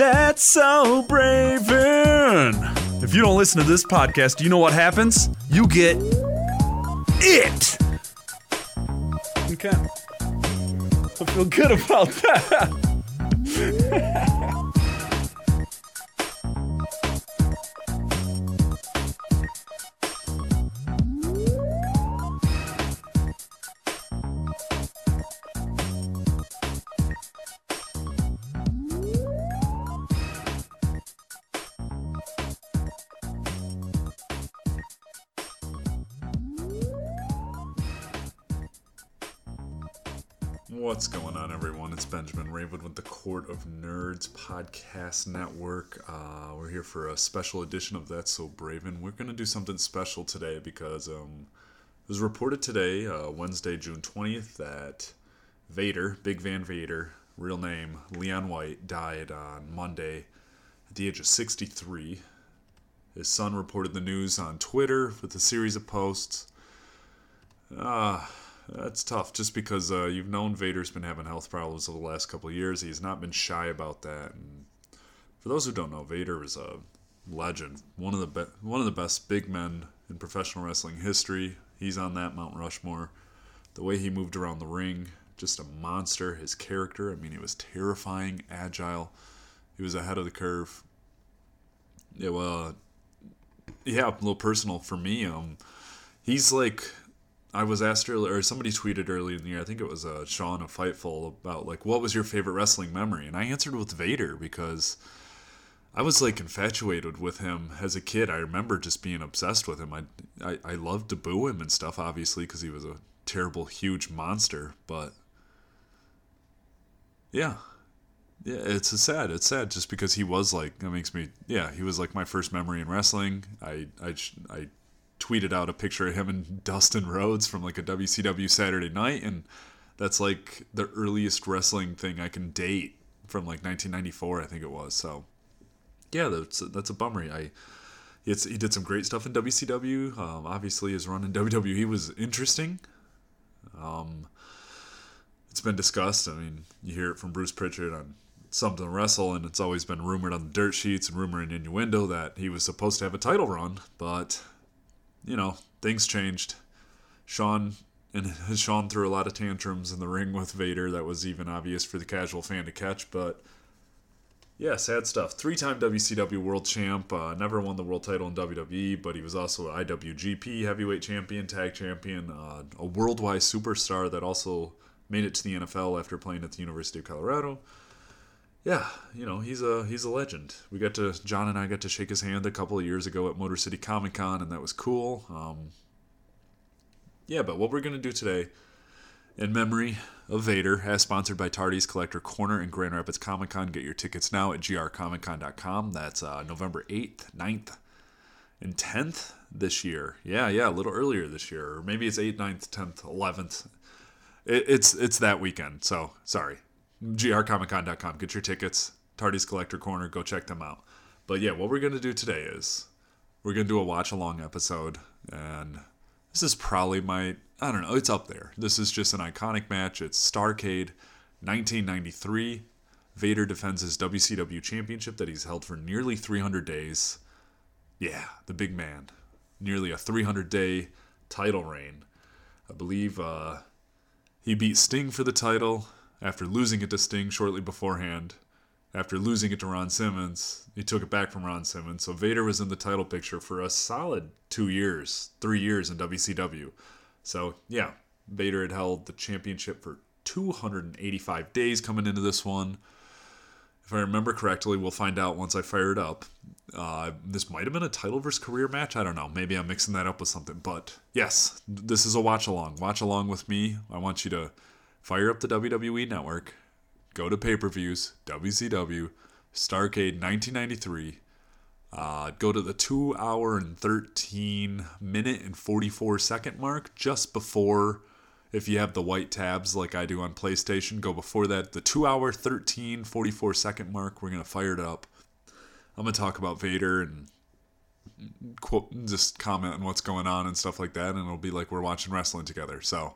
That's so Braven. If you don't listen to this podcast, you know what happens? You get it. Okay. I feel good about that. Benjamin Raven with the Court of Nerds Podcast Network. Uh, we're here for a special edition of That's So Braven. We're going to do something special today because um, it was reported today, uh, Wednesday, June 20th, that Vader, Big Van Vader, real name Leon White, died on Monday at the age of 63. His son reported the news on Twitter with a series of posts. Ah. Uh, that's tough just because uh, you've known Vader's been having health problems over the last couple years. He's not been shy about that. And for those who don't know, Vader is a legend, one of the be- one of the best big men in professional wrestling history. He's on that Mount Rushmore. The way he moved around the ring, just a monster. His character, I mean, he was terrifying, agile. He was ahead of the curve. Yeah, well, yeah, a little personal for me. Um, he's like I was asked earlier, or somebody tweeted earlier in the year, I think it was uh, Sean of Fightful, about like, what was your favorite wrestling memory? And I answered with Vader because I was like infatuated with him as a kid. I remember just being obsessed with him. I, I, I loved to boo him and stuff, obviously, because he was a terrible, huge monster. But yeah, yeah, it's sad. It's sad just because he was like, that makes me, yeah, he was like my first memory in wrestling. I, I, I tweeted out a picture of him and Dustin Rhodes from like a WCW Saturday night, and that's like the earliest wrestling thing I can date from like 1994, I think it was. So yeah, that's that's a bummer. I it's he did some great stuff in WCW. Um, obviously, his run in WWE was interesting. Um, it's been discussed. I mean, you hear it from Bruce Pritchard on something wrestle, and it's always been rumored on the dirt sheets and rumor and innuendo that he was supposed to have a title run, but you know, things changed. Shawn and Shawn threw a lot of tantrums in the ring with Vader that was even obvious for the casual fan to catch, but yeah, sad stuff. Three-time WCW World Champ, uh, never won the world title in WWE, but he was also an IWGP Heavyweight Champion, Tag Champion, uh, a worldwide superstar that also made it to the NFL after playing at the University of Colorado yeah, you know, he's a he's a legend. We got to John and I got to shake his hand a couple of years ago at Motor City Comic Con, and that was cool. Um, yeah, but what we're gonna do today, in memory of Vader, as sponsored by Tardy's Collector Corner and Grand Rapids Comic Con. Get your tickets now at grcomiccon.com. That's uh, November 8th, 9th, and 10th this year. Yeah, yeah, a little earlier this year, or maybe it's 8th, 9th, 10th, 11th. It, it's it's that weekend. So sorry, grcomiccon.com. Get your tickets. Tardy's Collector Corner. Go check them out. But yeah, what we're going to do today is we're going to do a watch along episode. And this is probably my, I don't know, it's up there. This is just an iconic match. It's Starrcade 1993. Vader defends his WCW championship that he's held for nearly 300 days. Yeah, the big man. Nearly a 300 day title reign. I believe uh, he beat Sting for the title after losing it to Sting shortly beforehand. After losing it to Ron Simmons, he took it back from Ron Simmons. So Vader was in the title picture for a solid two years, three years in WCW. So yeah, Vader had held the championship for 285 days coming into this one. If I remember correctly, we'll find out once I fire it up. Uh, this might have been a title versus career match. I don't know. Maybe I'm mixing that up with something. But yes, this is a watch along. Watch along with me. I want you to fire up the WWE network, go to pay per views, WCW, Starrcade 1993. Uh, go to the 2 hour and 13 minute and 44 second mark just before if you have the white tabs like I do on PlayStation go before that. The 2 hour 13 44 second mark we're going to fire it up. I'm going to talk about Vader and quote just comment on what's going on and stuff like that and it'll be like we're watching wrestling together. So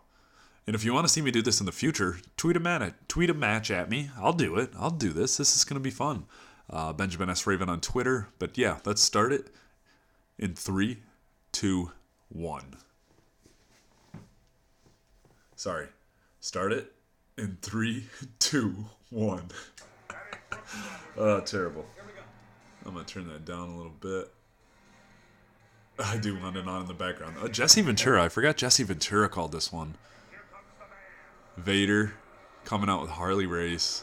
and if you want to see me do this in the future, tweet a match, tweet a match at me. I'll do it. I'll do this. This is going to be fun. Uh, Benjamin S. Raven on Twitter. But yeah, let's start it in three, two, one. Sorry. Start it in three, two, one. oh, terrible. I'm going to turn that down a little bit. I do want it on in the background. Uh, Jesse Ventura. I forgot Jesse Ventura called this one. Vader coming out with Harley Race.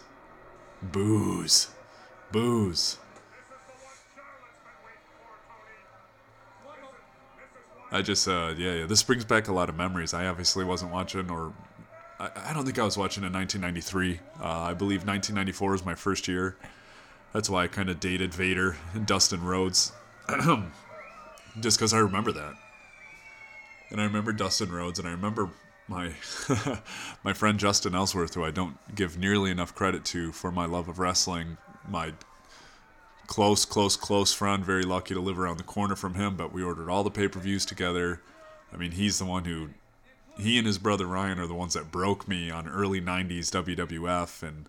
Booze. Booze. I just, uh, yeah, yeah. This brings back a lot of memories. I obviously wasn't watching, or I, I don't think I was watching in 1993. Uh, I believe 1994 was my first year. That's why I kind of dated Vader and Dustin Rhodes. just because I remember that. And I remember Dustin Rhodes, and I remember my my friend Justin Ellsworth, who I don't give nearly enough credit to for my love of wrestling. My close, close, close friend. Very lucky to live around the corner from him, but we ordered all the pay per views together. I mean, he's the one who, he and his brother Ryan are the ones that broke me on early 90s WWF and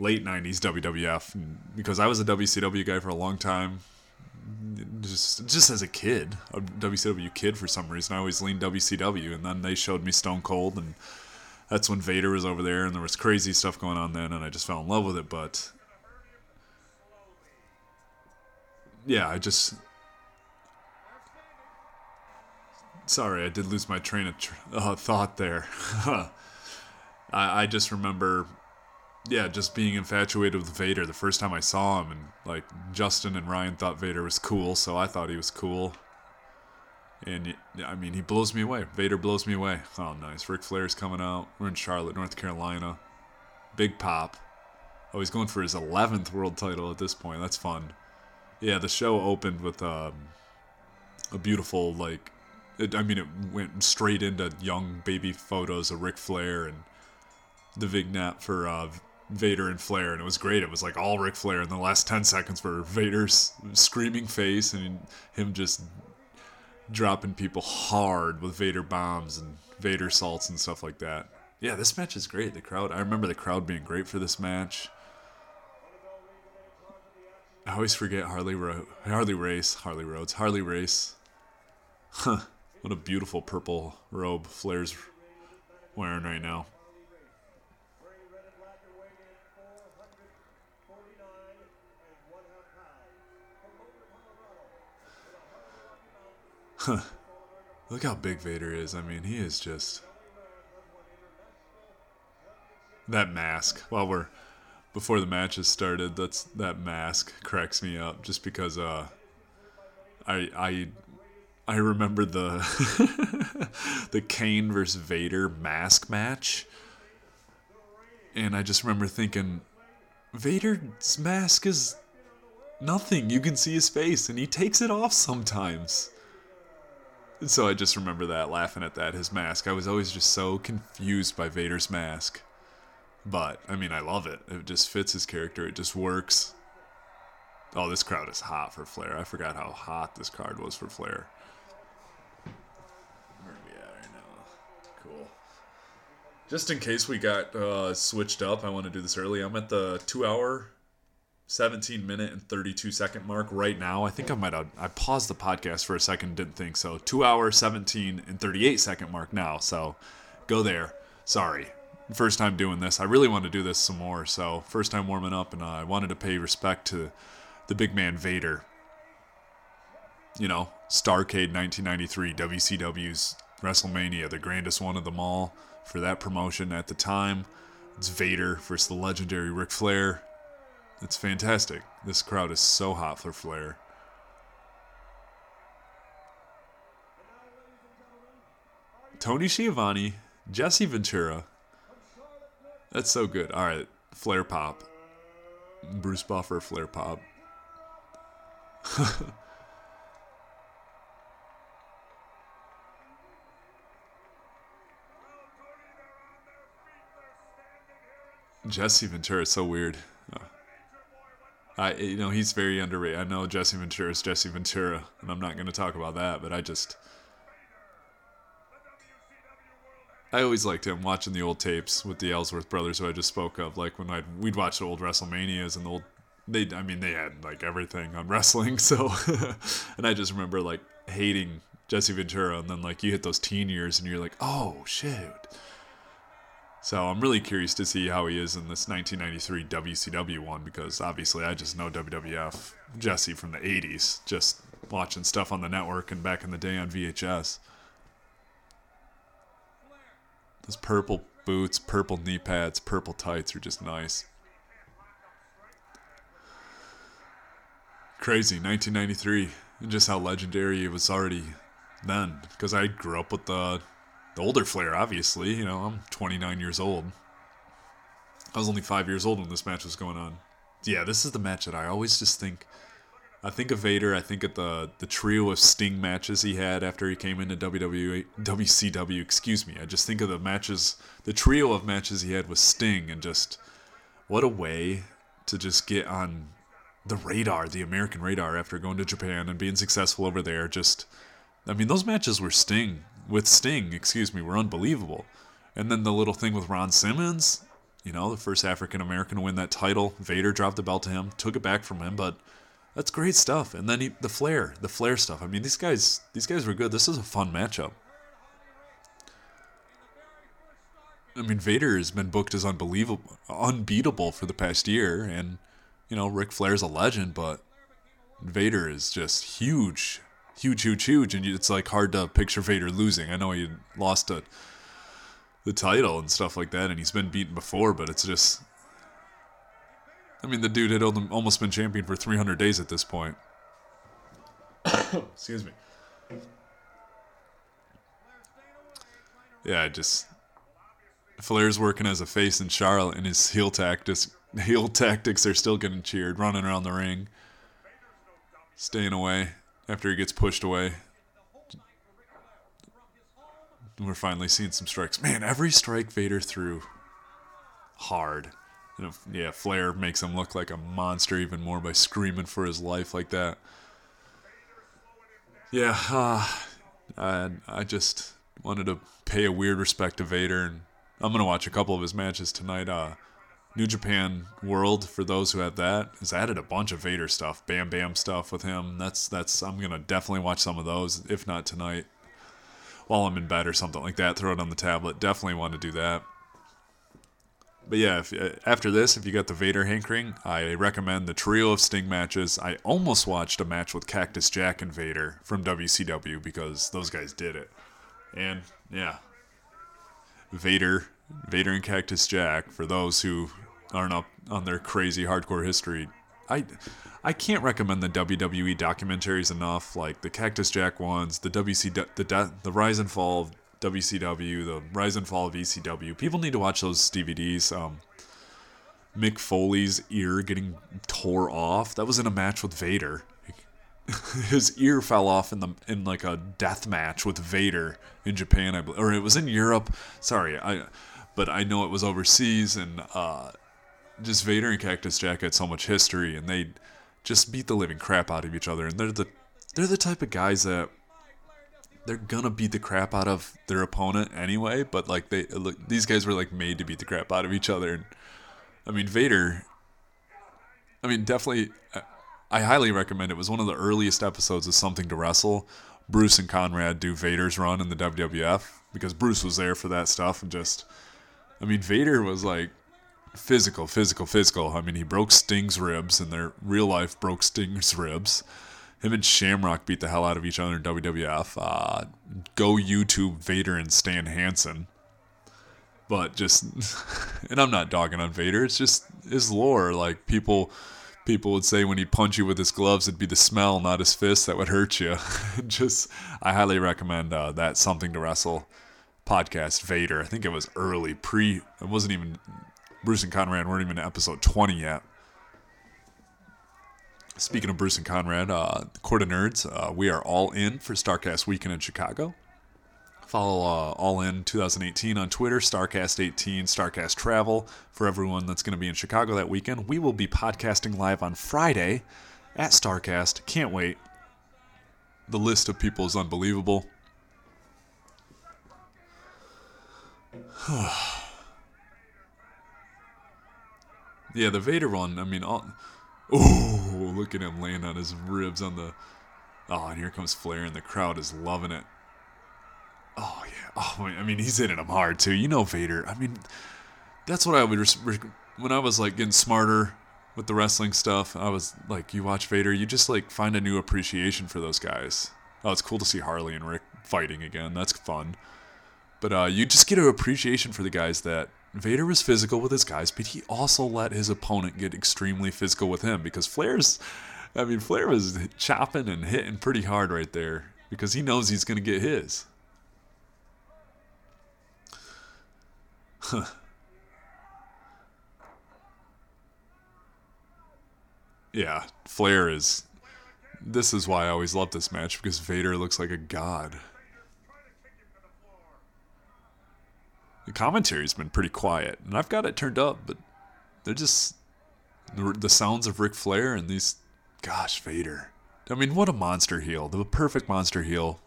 late 90s WWF. Because I was a WCW guy for a long time, just just as a kid, a WCW kid for some reason, I always leaned WCW, and then they showed me Stone Cold, and that's when Vader was over there, and there was crazy stuff going on then, and I just fell in love with it. But yeah, I just sorry, I did lose my train of tr- uh, thought there. I, I just remember yeah, just being infatuated with Vader the first time I saw him, and like Justin and Ryan thought Vader was cool, so I thought he was cool. And I mean, he blows me away. Vader blows me away. Oh, nice. Ric Flair's coming out. We're in Charlotte, North Carolina. Big pop. Oh, he's going for his 11th world title at this point. That's fun. Yeah, the show opened with um, a beautiful, like, it, I mean, it went straight into young baby photos of Ric Flair and the vignette for uh, Vader and Flair, and it was great. It was like all Ric Flair, and the last 10 seconds were Vader's screaming face and him just dropping people hard with Vader bombs and Vadersaults and stuff like that. Yeah, this match is great. The crowd, I remember the crowd being great for this match. I always forget Harley Ro- Harley Race, Harley Rhodes, Harley Race. Huh, what a beautiful purple robe Flair's wearing right now. Look how big Vader is. I mean, he is just that mask. While we're before the match has started, that's that mask cracks me up just because uh I I I remember the the Kane versus Vader mask match. And I just remember thinking Vader's mask is nothing. You can see his face and he takes it off sometimes. So I just remember that, laughing at that, his mask. I was always just so confused by Vader's mask. But, I mean, I love it. It just fits his character, it just works. Oh, this crowd is hot for Flair. I forgot how hot this card was for Flair. Where are we at right now? Cool. Just in case we got uh, switched up, I want to do this early. I'm at the two hour 17 minute and 32 second mark right now. I think I might have I paused the podcast for a second, didn't think so. 2 hour 17 and 38 second mark now. So go there. Sorry. First time doing this. I really want to do this some more. So first time warming up and uh, I wanted to pay respect to the big man Vader. You know, Starrcade 1993, WCW's WrestleMania, the grandest one of them all for that promotion at the time. It's Vader versus the legendary Ric Flair it's fantastic. This crowd is so hot for Flair. Tony Schiavone, Jesse Ventura. That's so good. All right, Flair Pop. Bruce Buffer, Flair Pop. Jesse Ventura is so weird. I you know he's very underrated. I know Jesse Ventura is Jesse Ventura, and I'm not going to talk about that. But I just I always liked him watching the old tapes with the Ellsworth brothers, who I just spoke of. Like when I'd we'd watch the old WrestleManias and the old they I mean they had like everything on wrestling, so and I just remember like hating Jesse Ventura and then like you hit those teen years and you're like, "Oh, shoot." So I'm really curious to see how he is in this 1993 WCW one because obviously I just know WWF Jesse from the 80s, just watching stuff on the network and back in the day on VHS. Those purple boots, purple knee pads, purple tights are just nice. Crazy, 1993, and just how legendary it was already then. Because I grew up with the, the older Flair, obviously. You know, I'm 29 years old. I was only five years old when this match was going on. Yeah, this is the match that I always just think. I think of Vader. I think of the the trio of Sting matches he had after he came into WWE, WCW. Excuse me. I just think of the matches, the trio of matches he had with Sting, and just what a way to just get on the radar, the American radar, after going to Japan and being successful over there. Just, I mean, those matches were Sting with Sting, excuse me, were unbelievable. And then the little thing with Ron Simmons, you know, the first African American to win that title. Vader dropped the belt to him, took it back from him, but that's great stuff. And then he, the Flair, the Flair stuff. I mean, these guys, these guys were good. This is a fun matchup. I mean, Vader has been booked as unbelievable, unbeatable for the past year, and you know, Ric Flair's a legend, but Vader is just huge, huge, huge, huge, and it's like hard to picture Vader losing. I know he lost a, the title and stuff like that, and he's been beaten before, but it's just. I mean, the dude had almost been champion for 300 days at this point. Excuse me. Yeah, just Flair's working as a face in Charlotte, and his heel tactics heel tactics are still getting cheered, running around the ring, staying away after he gets pushed away. We're finally seeing some strikes. Man, every strike Vader threw hard. Yeah, Flair makes him look like a monster even more by screaming for his life like that. Yeah, uh, I, I just wanted to pay a weird respect to Vader, and I'm gonna watch a couple of his matches tonight. Uh, New Japan World for those who had that has added a bunch of Vader stuff, Bam Bam stuff with him. That's that's I'm gonna definitely watch some of those, if not tonight, while I'm in bed or something like that. Throw it on the tablet. Definitely want to do that. But yeah, if, uh, after this, if you got the Vader hankering, I recommend the trio of Sting matches. I almost watched a match with Cactus Jack and Vader from WCW because those guys did it. And yeah, Vader, Vader and Cactus Jack, for those who aren't up on their crazy hardcore history. I I can't recommend the WWE documentaries enough, like the Cactus Jack ones, the WC the the Rise and Fall of WCW, the Rise and Fall of ECW. People need to watch those DVDs. Um, Mick Foley's ear getting tore off. That was in a match with Vader. His ear fell off in the in like a death match with Vader in Japan, I believe, or it was in Europe. Sorry, I, but I know it was overseas, and uh, just Vader and Cactus Jack had so much history, and they just beat the living crap out of each other. And they're the they're the type of guys that they're gonna beat the crap out of their opponent anyway. But like they look, these guys were like made to beat the crap out of each other. And I mean Vader. I mean definitely, uh, I highly recommend. It was one of the earliest episodes of Something to Wrestle. Bruce and Conrad do Vader's run in the WWF because Bruce was there for that stuff and just. I mean, Vader was like physical, physical, physical. I mean, he broke Sting's ribs, and their real life broke Sting's ribs. Him and Shamrock beat the hell out of each other in WWF. Uh, go YouTube Vader and Stan Hansen. But just, and I'm not dogging on Vader. It's just his lore. Like people, people would say when he'd punch you with his gloves, it'd be the smell, not his fist, that would hurt you. just, I highly recommend uh, that something to wrestle podcast. Vader. I think it was early, pre. It wasn't even Bruce and Conrad weren't even episode 20 yet. Speaking of Bruce and Conrad, uh, Court of Nerds, uh, we are all in for Starrcast Weekend in Chicago. Follow uh, All In 2018 on Twitter, StarCast18, Starrcast Travel for everyone that's going to be in Chicago that weekend. We will be podcasting live on Friday at Starrcast. Can't wait. The list of people is unbelievable. Yeah, the Vader one. I mean, all, Oh, look at him laying on his ribs on the. Oh, and here comes Flair, and the crowd is loving it. Oh yeah. Oh, I mean, he's hitting him hard too. You know, Vader. I mean, that's what I would when I was like getting smarter with the wrestling stuff. I was like, you watch Vader, you just like find a new appreciation for those guys. Oh, it's cool to see Harley and Rick fighting again. That's fun. But uh, you just get an appreciation for the guys that Vader was physical with his guys, but he also let his opponent get extremely physical with him because Flair's, I mean, Flair was chopping and hitting pretty hard right there because he knows he's going to get his. Yeah, Flair is. This is why I always love this match because Vader looks like a god. The commentary's been pretty quiet, and I've got it turned up, but they're just the, sounds of Ric Flair and these. Gosh, Vader. I mean, what a monster heel. The perfect monster heel.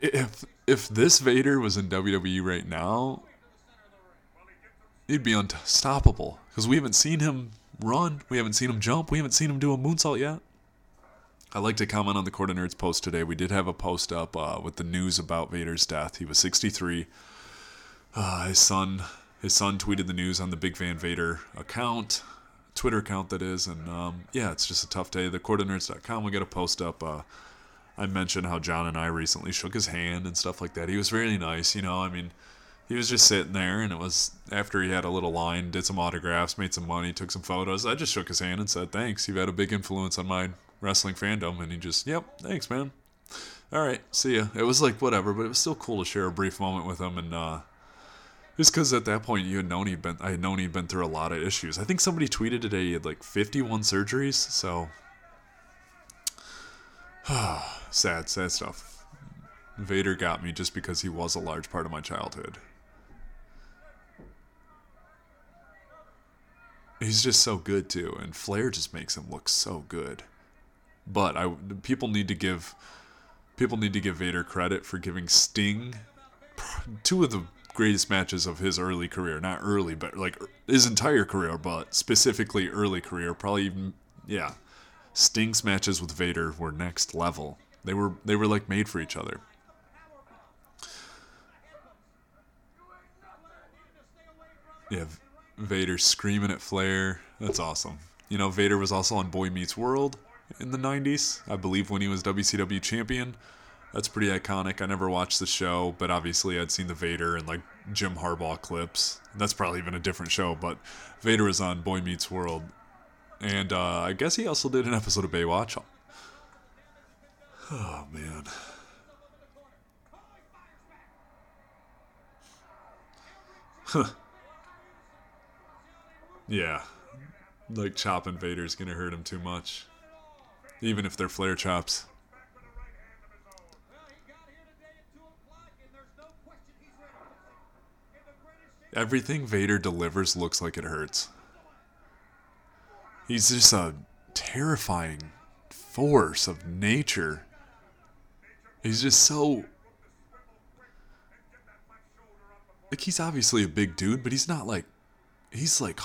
If if this Vader was in WWE right now, he'd be unstoppable because we haven't seen him run, we haven't seen him jump, we haven't seen him do a moonsault yet. I'd like to comment on the Court of Nerds post today. We did have a post up uh, with the news about Vader's death. He was 63. Uh, his son, his son tweeted the news on the Big Van Vader account, Twitter account that is, and um, yeah, it's just a tough day. The Court of Nerds.com. we got a post up. Uh, I mentioned how John and I recently shook his hand and stuff like that. He was really nice, you know. I mean, he was just sitting there, and it was after he had a little line, did some autographs, made some money, took some photos. I just shook his hand and said, "Thanks. You've had a big influence on my wrestling fandom." And he just, "Yep, thanks, man. All right, see ya." It was like whatever, but it was still cool to share a brief moment with him, and uh, just because at that point you had known he'd been, I had known he'd been through a lot of issues. I think somebody tweeted today he had like 51 surgeries, so sad, sad stuff. Vader got me just because he was a large part of my childhood. He's just so good too, and Flair just makes him look so good. But I people need to give people need to give Vader credit for giving Sting two of the greatest matches of his early career. Not early, but like his entire career, but specifically early career. Probably even yeah. Sting's matches with Vader were next level. They were they were like made for each other. Yeah, Vader screaming at Flair. That's awesome. You know, Vader was also on Boy Meets World in the 90s, I believe, when he was WCW champion. That's pretty iconic. I never watched the show, but obviously I'd seen the Vader and like Jim Harbaugh clips. That's probably even a different show, but Vader was on Boy Meets World. And uh, I guess he also did an episode of Baywatch. Oh, man. Huh. Yeah. Like chopping Vader's gonna hurt him too much. Even if they're Flair chops. Everything Vader delivers looks like it hurts. He's just a terrifying force of nature. He's just so. Like, he's obviously a big dude, but he's not like. He's like.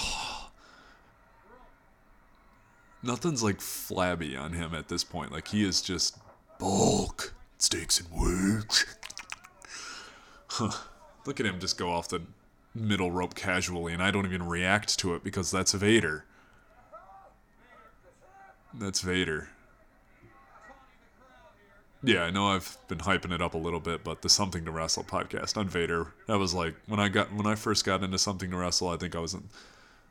Nothing's like flabby on him at this point. Like he is just bulk, steaks and works. Huh. Look at him just go off the middle rope casually, and I don't even react to it because that's Vader. That's Vader. Yeah, I know I've been hyping it up a little bit, but the Something to Wrestle podcast on Vader, that was like when I got when I first got into Something to Wrestle, I think I was in,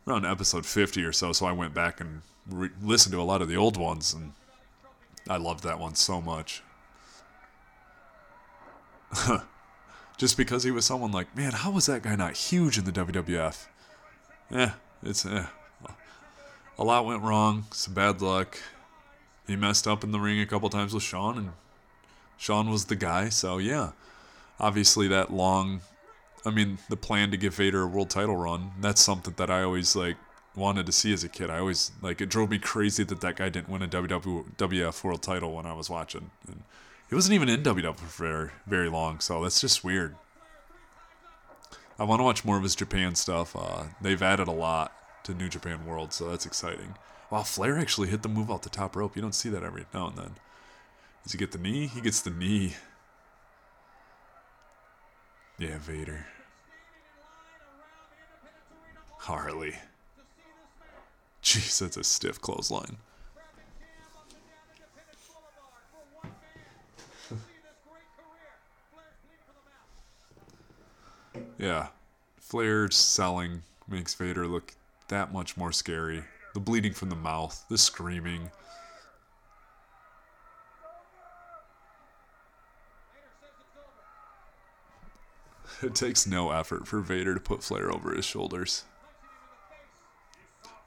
around episode 50 or so, so I went back and re- listened to a lot of the old ones, and I loved that one so much. Just because he was someone like, man, how was that guy not huge in the WWF? Eh, it's eh. A lot went wrong, some bad luck. He messed up in the ring a couple times with Shawn, and Shawn was the guy, so yeah. Obviously, that long I mean, the plan to give Vader a world title run, that's something that I always like wanted to see as a kid. I always like it drove me crazy that that guy didn't win a WWF World Title when I was watching. And he wasn't even in WWF for very, very long, so that's just weird. I want to watch more of his Japan stuff. Uh, they've added a lot. to New Japan World, so that's exciting. Wow, Flair actually hit the move off the top rope. You don't see that every now and then. Does he get the knee? He gets the knee. Yeah, Vader. Harley. Jeez, that's a stiff clothesline. yeah, Flair selling makes Vader look that much more scary. The bleeding from the mouth, the screaming. It takes no effort for Vader to put Flair over his shoulders.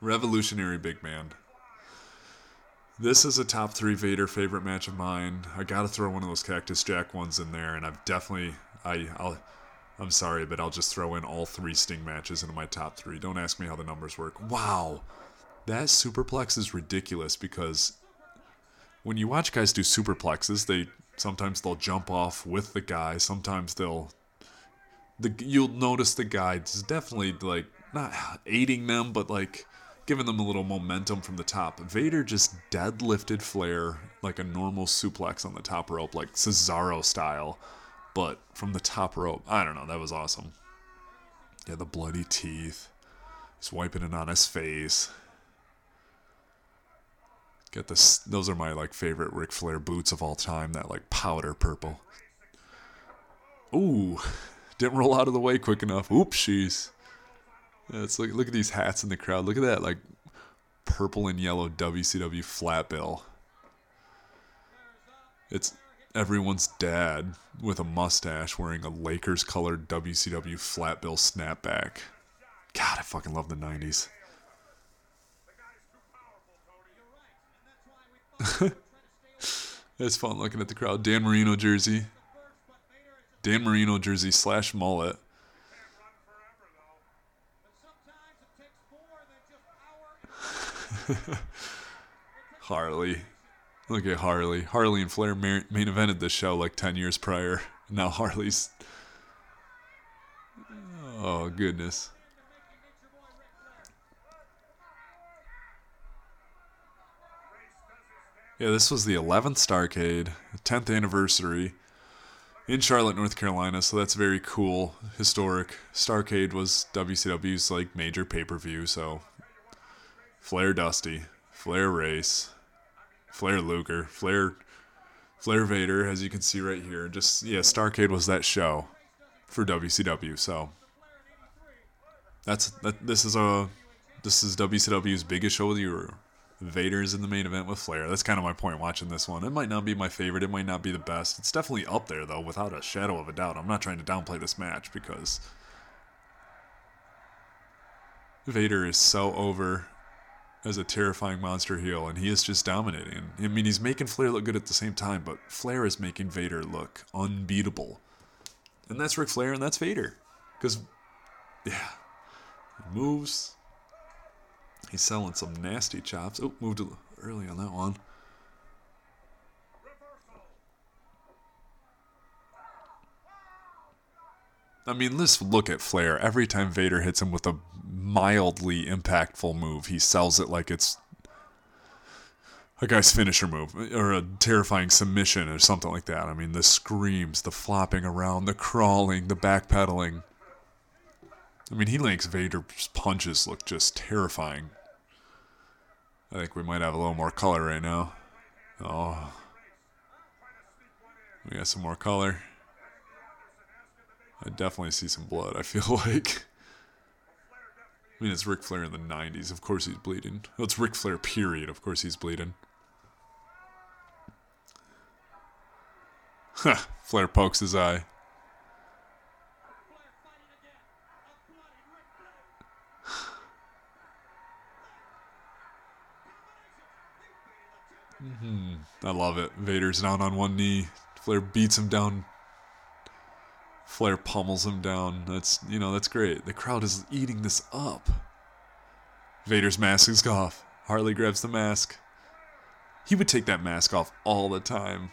Revolutionary big man. This is a top three Vader favorite match of mine. I gotta throw one of those Cactus Jack ones in there, and I've definitely I I'll I'm sorry, but I'll just throw in all three Sting matches into my top three. Don't ask me how the numbers work. Wow, that superplex is ridiculous because when you watch guys do superplexes, they sometimes they'll jump off with the guy. Sometimes they'll the you'll notice the guy is definitely like not aiding them, but like giving them a little momentum from the top. Vader just deadlifted Flair like a normal suplex on the top rope, like Cesaro style, but from the top rope. I don't know. That was awesome. Yeah, the bloody teeth. He's wiping it on his face. Get this. Those are my like favorite Ric Flair boots of all time. That like powder purple. Ooh, didn't roll out of the way quick enough. Oopsies. Yeah, it's like look at these hats in the crowd. Look at that like purple and yellow WCW flat bill. It's everyone's dad with a mustache wearing a Lakers colored WCW flat bill snapback. God, I fucking love the 90s. it's fun looking at the crowd. Dan Marino jersey. Dan Marino jersey slash mullet. Harley. Look at Harley. Harley and Flair main evented this show like 10 years prior. Now Harley's. Oh, goodness. Yeah, this was the 11th Starrcade, 10th anniversary in Charlotte, North Carolina, so that's very cool, historic. Starrcade was WCW's like major pay-per-view, so Flair Dusty, Flair Race, Flair Luger, Flair Flair Vader, as you can see right here. Just yeah, Starrcade was that show for WCW, so that's that this is a this is WCW's biggest show of the year Vader's in the main event with Flair. That's kind of my point watching this one. It might not be my favorite. It might not be the best. It's definitely up there, though, without a shadow of a doubt. I'm not trying to downplay this match because Vader is so over as a terrifying monster heel, and he is just dominating. I mean, he's making Flair look good at the same time, but Flair is making Vader look unbeatable. And that's Ric Flair, and that's Vader. Because, yeah, he moves, He's selling some nasty chops. Oh, moved early on that one. I mean, let's look at Flair. Every time Vader hits him with a mildly impactful move, he sells it like it's a guy's finisher move or a terrifying submission or something like that. I mean, the screams, the flopping around, the crawling, the backpedaling. I mean, he makes Vader's punches look just terrifying. I think we might have a little more color right now. Oh. We got some more color. I definitely see some blood, I feel like. I mean, it's Ric Flair in the 90s. Of course he's bleeding. Well, it's Ric Flair, period. Of course he's bleeding. Flair pokes his eye. Mm-hmm. I love it. Vader's down on one knee. Flair beats him down. Flair pummels him down. That's you know that's great. The crowd is eating this up. Vader's mask is off. Harley grabs the mask. He would take that mask off all the time.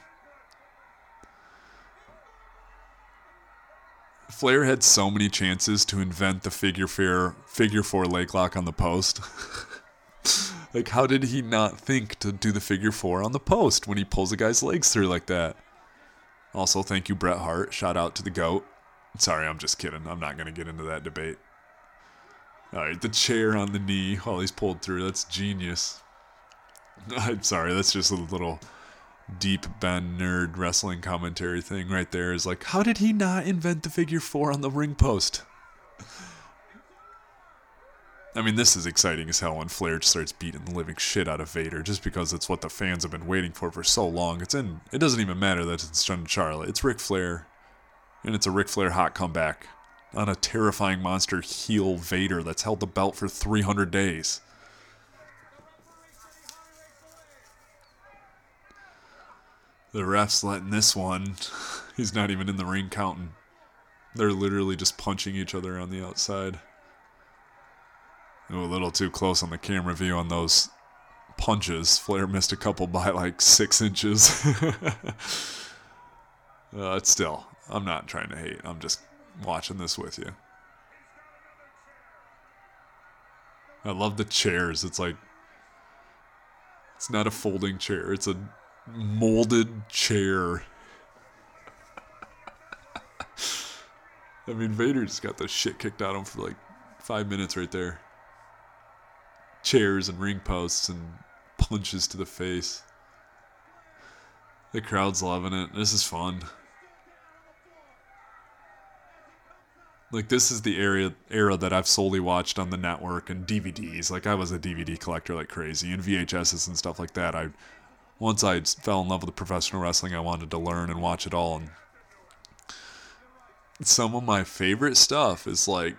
Flair had so many chances to invent the figure four figure four leg lock on the post. like how did he not think to do the figure four on the post when he pulls a guy's legs through like that? Also, thank you, Bret Hart. Shout out to the GOAT. Sorry, I'm just kidding. I'm not gonna get into that debate. Alright, the chair on the knee while he's pulled through. That's genius. I'm sorry, that's just a little deep bend nerd wrestling commentary thing right there is like, how did he not invent the figure four on the ring post? I mean, this is exciting as hell when Flair starts beating the living shit out of Vader just because it's what the fans have been waiting for for so long. It's in. It doesn't even matter that it's done in Charlotte. It's Ric Flair, and it's a Ric Flair hot comeback on a terrifying monster heel Vader that's held the belt for 300 days. The ref's letting this one. He's not even in the ring counting. They're literally just punching each other on the outside. Oh, a little too close on the camera view on those punches. Flair missed a couple by like six inches. uh, still, I'm not trying to hate. I'm just watching this with you. I love the chairs. It's like, it's not a folding chair, it's a molded chair. I mean, Vader just got the shit kicked out of him for like five minutes right there. Chairs and ring posts and punches to the face. The crowd's loving it. This is fun. Like this is the area era that I've solely watched on the network and DVDs. Like I was a DVD collector like crazy and VHSs and stuff like that. I once I fell in love with professional wrestling, I wanted to learn and watch it all. And some of my favorite stuff is like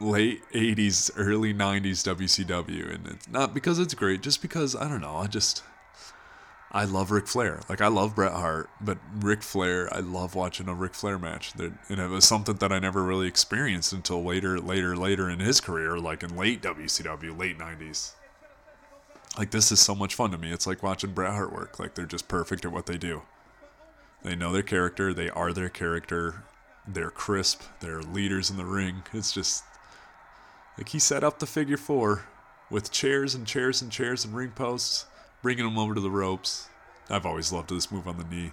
late 80s, early 90s WCW. And it's not because it's great, just because, I don't know, I just. I love Ric Flair. Like I love Bret Hart, but Ric Flair, I love watching a Ric Flair match. That and it was something that I never really experienced until later, later, later in his career, like in late WCW, late '90s like this is so much fun to me. It's like watching Bret Hart work. Like they're just perfect at what they do. They know their character. They are their character. They're crisp. They're leaders in the ring. It's just like he set up the figure four with chairs and chairs and chairs and ring posts, bringing him over to the ropes. I've always loved this move on the knee.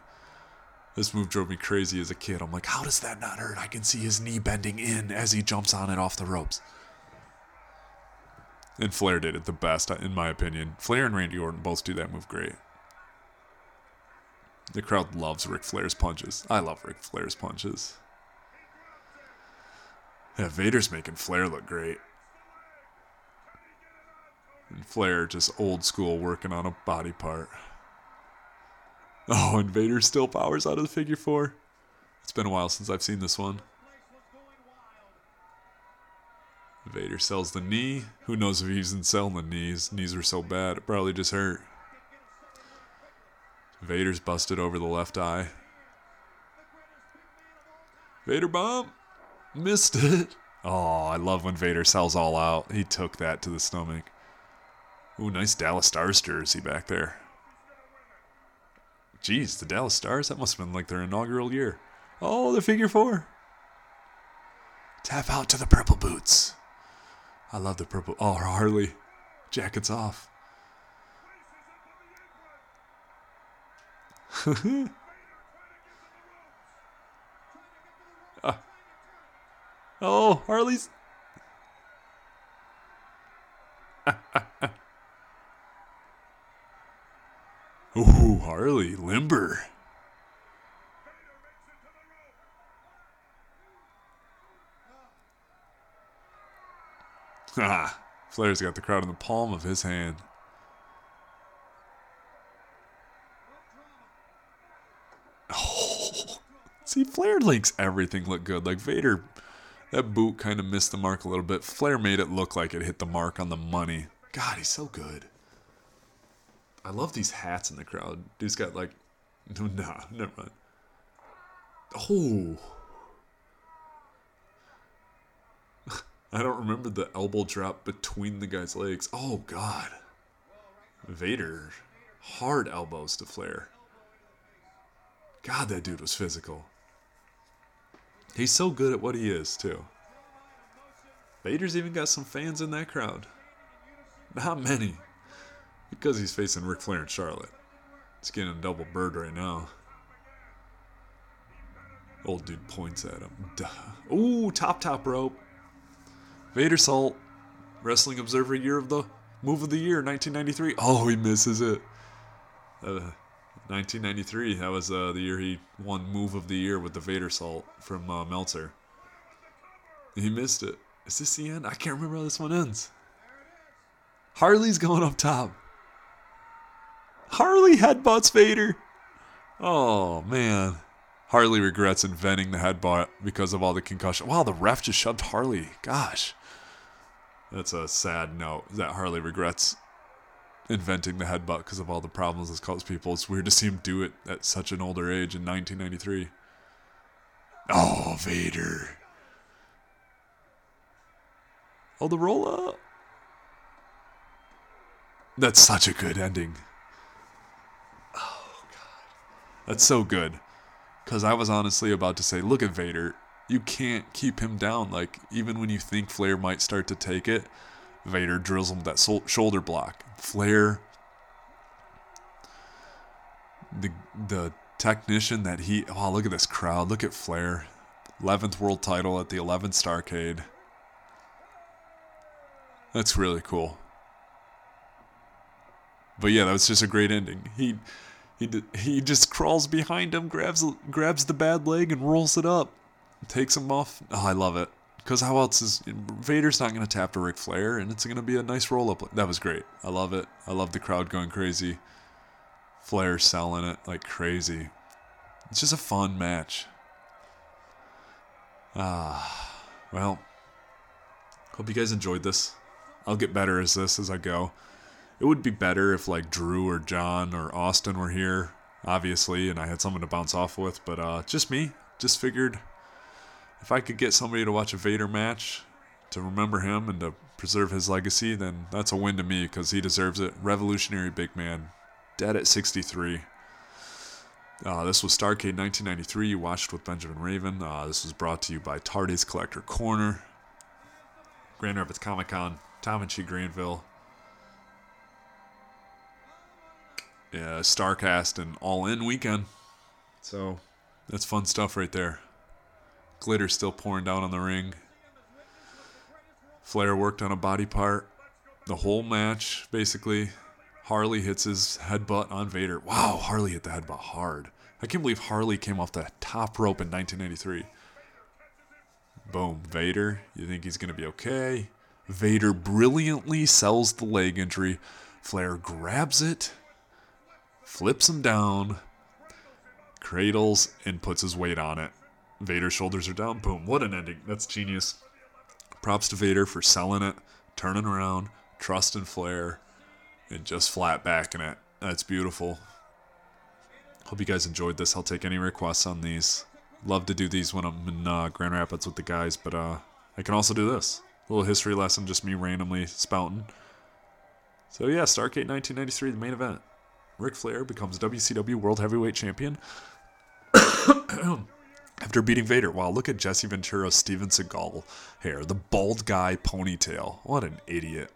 This move drove me crazy as a kid. I'm like, how does that not hurt? I can see his knee bending in as he jumps on it off the ropes. And Flair did it the best, in my opinion. Flair and Randy Orton both do that move great. The crowd loves Ric Flair's punches. I love Ric Flair's punches. Yeah, Vader's making Flair look great. And Flair just old school working on a body part. Oh, Invader still powers out of the figure four. It's been a while since I've seen this one. Vader sells the knee. Who knows if he's even selling the knees? Knees are so bad, it probably just hurt. Vader's busted over the left eye. Vader bomb. Missed it. Oh, I love when Vader sells all out. He took that to the stomach. Ooh, nice Dallas Stars jersey back there. Jeez, the Dallas Stars? That must have been like their inaugural year. Oh, the figure four. Tap out to the purple boots. I love the purple. Oh, Harley. Jackets off. uh. Oh, Harley's. Ooh, Harley, limber. Ah, Flair's got the crowd in the palm of his hand. Oh, see, Flair makes everything look good. Like Vader, that boot kind of missed the mark a little bit. Flair made it look like it hit the mark on the money. God, he's so good. I love these hats in the crowd. Dude's got like, no, nah, never mind. Oh. I don't remember the elbow drop between the guy's legs. Oh, God. Vader. Hard elbows to Flair. God, that dude was physical. He's so good at what he is, too. Vader's even got some fans in that crowd. Not many. Because he's facing Ric Flair and Charlotte. He's getting a double bird right now. Old dude points at him. Duh. Ooh, top top rope. Vadersault. Wrestling Observer Year of the Move of the Year, 1993. Oh, he misses it. Uh, 1993. That was uh, the year he won Move of the Year with the Vadersault from uh, Meltzer. He missed it. Is this the end? I can't remember how this one ends. Harley's going up top. Harley headbutts Vader. Oh, man. Harley regrets inventing the headbutt because of all the concussion. Wow, the ref just shoved Harley. Gosh. That's a sad note that Harley regrets inventing the headbutt because of all the problems this caused people. It's weird to see him do it at such an older age in 1993. Oh, Vader. Oh, the roll up. That's such a good ending. That's so good. Because I was honestly about to say, look at Vader. You can't keep him down. Like, even when you think Flair might start to take it, Vader drills him that sol- shoulder block. Flair, the, the technician that he. Oh, look at this crowd. Look at Flair. 11th world title at the 11th Starrcade. That's really cool. But yeah, that was just a great ending. He he he just crawls behind him, grabs grabs the bad leg and rolls it up, takes him off. Oh, I love it. Because how else is Vader's not going to tap to Ric Flair, and it's going to be a nice roll up. That was great. I love it. I love the crowd going crazy. Flair selling it like crazy. It's just a fun match. Ah, well. Hope you guys enjoyed this. I'll get better as this as I go. It would be better if like Drew or John or Austin were here, obviously, and I had someone to bounce off with. But uh, just me. Just figured if I could get somebody to watch a Vader match to remember him and to preserve his legacy, then that's a win to me because he deserves it. Revolutionary big man, dead at 63. Uh, this was Starrcade 1993. You watched with Benjamin Raven. Uh, this was brought to you by Tardy's Collector Corner, Grand Rapids Comic Con, Tom and Chi Granville. Yeah, Starrcast and All In weekend. So that's fun stuff right there. Glitter still pouring down on the ring. Flair worked on a body part. The whole match, basically. Harley hits his headbutt on Vader. Wow, Harley hit the headbutt hard. I can't believe Harley came off the top rope in 1993. Boom, Vader. You think he's going to be okay? Vader brilliantly sells the leg injury. Flair grabs it, flips him down, cradles, and puts his weight on it. Vader's shoulders are down. Boom. What an ending. That's genius. Props to Vader for selling it, turning around, trusting Flair, and just flat backing it. That's beautiful. Hope you guys enjoyed this. I'll take any requests on these. Love to do these when I'm in uh, Grand Rapids with the guys, but uh, I can also do this. A little history lesson, just me randomly spouting. So yeah, Starrcade 1993, the main event. Ric Flair becomes WCW World Heavyweight Champion after beating Vader. Wow, look at Jesse Ventura's Steven Seagal hair, the bald guy ponytail. What an idiot.